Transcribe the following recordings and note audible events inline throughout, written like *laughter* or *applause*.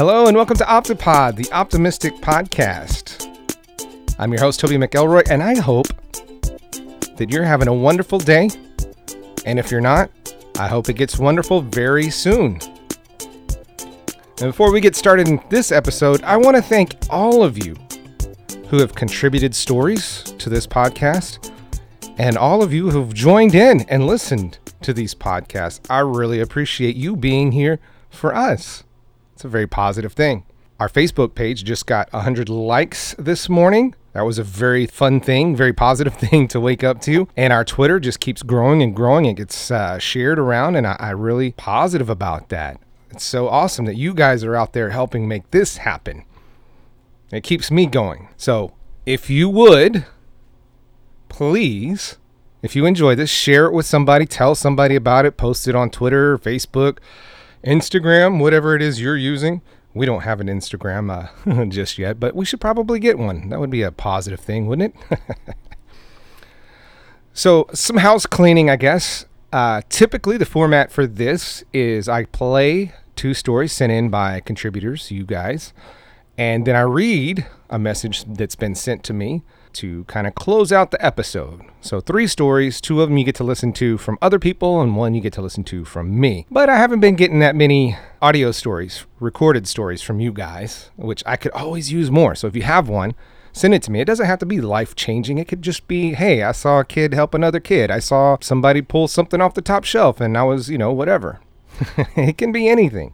Hello and welcome to Optipod, the optimistic podcast. I'm your host, Toby McElroy, and I hope that you're having a wonderful day. And if you're not, I hope it gets wonderful very soon. And before we get started in this episode, I want to thank all of you who have contributed stories to this podcast and all of you who've joined in and listened to these podcasts. I really appreciate you being here for us. It's a very positive thing. Our Facebook page just got 100 likes this morning. That was a very fun thing, very positive *laughs* thing to wake up to. And our Twitter just keeps growing and growing. It gets uh, shared around, and I, I really positive about that. It's so awesome that you guys are out there helping make this happen. It keeps me going. So if you would, please, if you enjoy this, share it with somebody, tell somebody about it, post it on Twitter, Facebook, Instagram, whatever it is you're using. We don't have an Instagram uh, *laughs* just yet, but we should probably get one. That would be a positive thing, wouldn't it? *laughs* so, some house cleaning, I guess. Uh, typically, the format for this is I play two stories sent in by contributors, you guys, and then I read a message that's been sent to me to kind of close out the episode. So, three stories, two of them you get to listen to from other people, and one you get to listen to from me. But I haven't been getting that many audio stories, recorded stories from you guys, which I could always use more. So, if you have one, send it to me. It doesn't have to be life changing. It could just be, hey, I saw a kid help another kid. I saw somebody pull something off the top shelf, and I was, you know, whatever. *laughs* it can be anything.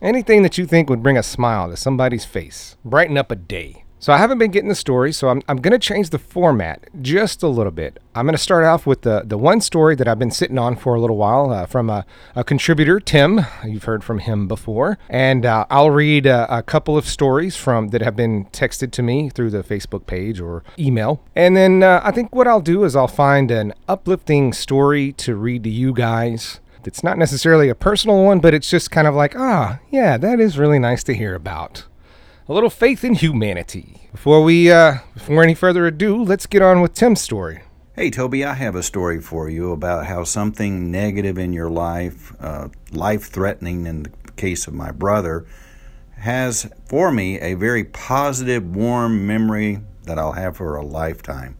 Anything that you think would bring a smile to somebody's face, brighten up a day. So I haven't been getting the story, so I'm, I'm going to change the format just a little bit. I'm going to start off with the, the one story that I've been sitting on for a little while uh, from a, a, contributor, Tim. You've heard from him before. And uh, I'll read a, a, couple of stories from that have been texted to me through the Facebook page or email. And then uh, I think what I'll do is I'll find an uplifting story to read to you guys. It's not necessarily a personal one, but it's just kind of like, ah, yeah, that is really nice to hear about a little faith in humanity. Before we, uh, before any further ado, let's get on with Tim's story. Hey, Toby, I have a story for you about how something negative in your life, uh, life threatening in the case of my brother, has for me a very positive, warm memory that I'll have for a lifetime.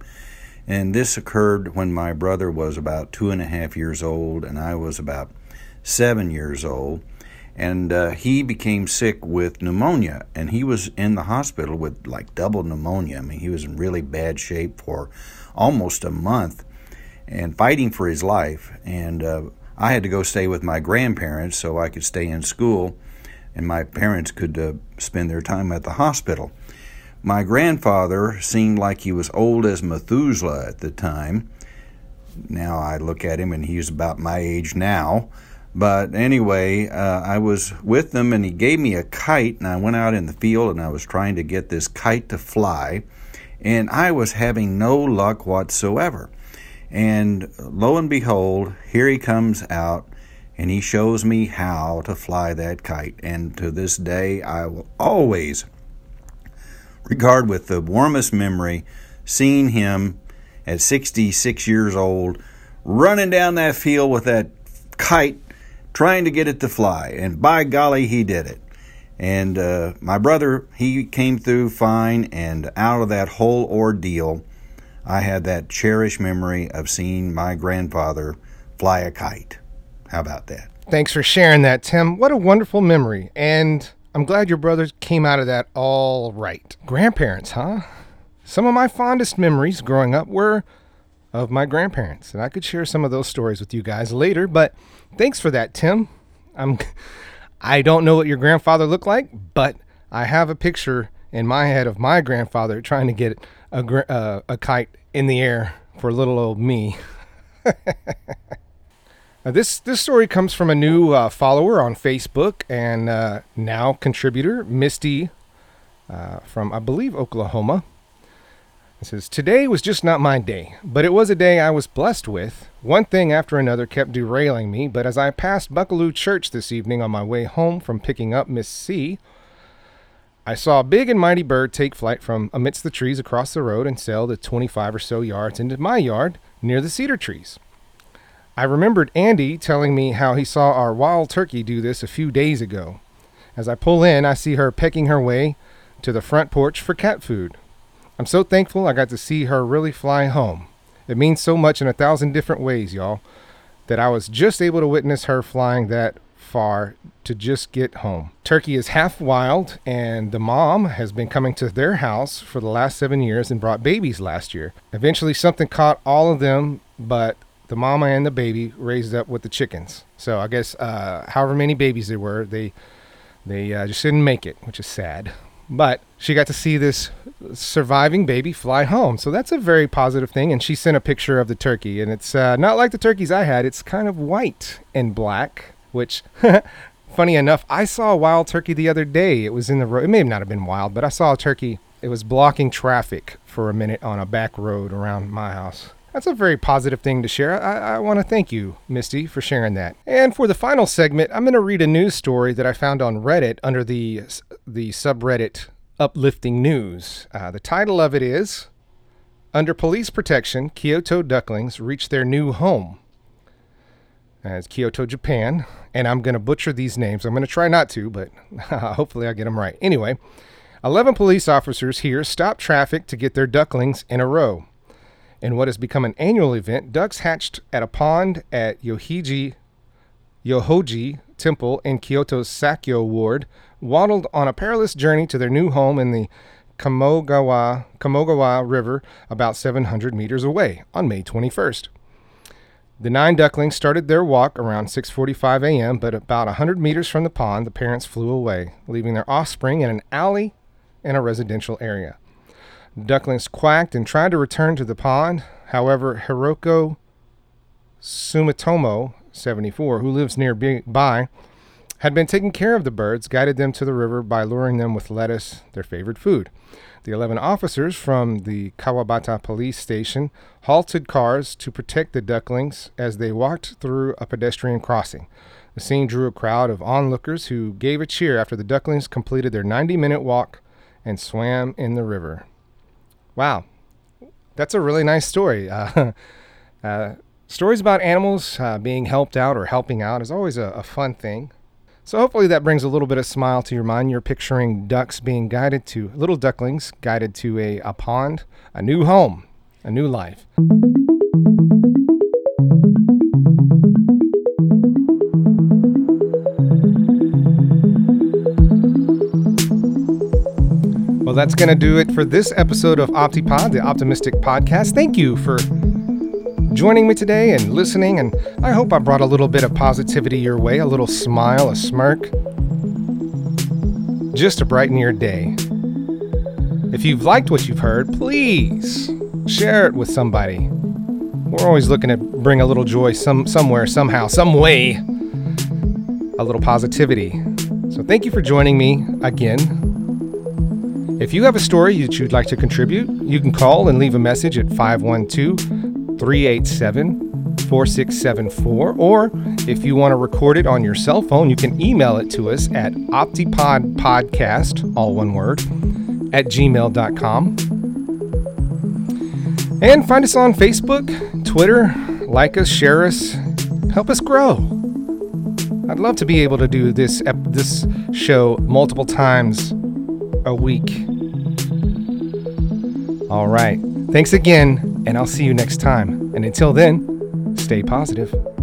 And this occurred when my brother was about two and a half years old, and I was about seven years old and uh, he became sick with pneumonia and he was in the hospital with like double pneumonia. I mean he was in really bad shape for almost a month and fighting for his life. And uh, i had to go stay with my grandparents so i could stay in school and my parents could uh, spend their time at the hospital. My grandfather seemed like he was old as methuselah at the time. Now i look at him and he's about my age now but anyway, uh, I was with them and he gave me a kite, and I went out in the field and I was trying to get this kite to fly, and I was having no luck whatsoever. And lo and behold, here he comes out and he shows me how to fly that kite. And to this day, I will always regard with the warmest memory seeing him at 66 years old running down that field with that kite trying to get it to fly. And by golly, he did it. And uh, my brother, he came through fine. And out of that whole ordeal, I had that cherished memory of seeing my grandfather fly a kite. How about that? Thanks for sharing that, Tim. What a wonderful memory. And I'm glad your brother came out of that all right. Grandparents, huh? Some of my fondest memories growing up were of my grandparents. And I could share some of those stories with you guys later, but thanks for that, Tim. I'm *laughs* I don't know what your grandfather looked like, but I have a picture in my head of my grandfather trying to get a uh, a kite in the air for little old me. *laughs* now this this story comes from a new uh, follower on Facebook and uh, now contributor Misty uh, from I believe Oklahoma. It says, Today was just not my day, but it was a day I was blessed with. One thing after another kept derailing me, but as I passed Buckaloo Church this evening on my way home from picking up Miss C, I saw a big and mighty bird take flight from amidst the trees across the road and sail the 25 or so yards into my yard near the cedar trees. I remembered Andy telling me how he saw our wild turkey do this a few days ago. As I pull in, I see her pecking her way to the front porch for cat food. I'm so thankful I got to see her really fly home. It means so much in a thousand different ways, y'all, that I was just able to witness her flying that far to just get home. Turkey is half wild, and the mom has been coming to their house for the last seven years and brought babies last year. Eventually, something caught all of them, but the mama and the baby raised up with the chickens. So I guess uh, however many babies there were, they they uh, just didn't make it, which is sad. But she got to see this surviving baby fly home. So that's a very positive thing. And she sent a picture of the turkey. And it's uh, not like the turkeys I had, it's kind of white and black, which, *laughs* funny enough, I saw a wild turkey the other day. It was in the road. It may not have been wild, but I saw a turkey. It was blocking traffic for a minute on a back road around my house. That's a very positive thing to share. I, I want to thank you, Misty, for sharing that. And for the final segment, I'm going to read a news story that I found on Reddit under the the subreddit Uplifting News. Uh, the title of it is Under Police Protection, Kyoto Ducklings Reach Their New Home. As Kyoto, Japan, and I'm going to butcher these names. I'm going to try not to, but *laughs* hopefully I get them right. Anyway, 11 police officers here stopped traffic to get their ducklings in a row. In what has become an annual event, ducks hatched at a pond at Yohiji, Yohoji Temple in Kyoto's Sakyo Ward waddled on a perilous journey to their new home in the Kamogawa, Kamogawa River about 700 meters away on May 21st. The nine ducklings started their walk around 6:45 a.m., but about 100 meters from the pond, the parents flew away, leaving their offspring in an alley in a residential area. Ducklings quacked and tried to return to the pond. However, Hiroko Sumitomo, 74, who lives nearby, had been taking care of the birds, guided them to the river by luring them with lettuce, their favorite food. The 11 officers from the Kawabata police station halted cars to protect the ducklings as they walked through a pedestrian crossing. The scene drew a crowd of onlookers who gave a cheer after the ducklings completed their 90 minute walk and swam in the river. Wow, that's a really nice story. *laughs* Uh, uh, stories about animals uh, being helped out or helping out is always a, a, fun thing. So hopefully that brings a little bit of smile to your mind. You're picturing ducks being guided to little ducklings guided to a, a pond, a new home, a new life. Well, that's going to do it for this episode of Optipod, the Optimistic Podcast. Thank you for joining me today and listening, and I hope I brought a little bit of positivity your way, a little smile, a smirk, just to brighten your day. If you've liked what you've heard, please share it with somebody. We're always looking to bring a little joy some somewhere, somehow, some way, a little positivity. So thank you for joining me again if you have a story that you'd like to contribute, you can call and leave a message at 512 387 4674. Or if you want to record it on your cell phone, you can email it to us at optipodpodcast, all one word, at gmail.com. And find us on Facebook, Twitter, like us, share us, help us grow. I'd love to be able to do this this show multiple times a week. All right. Thanks again, and I'll see you next time. And until then, stay positive.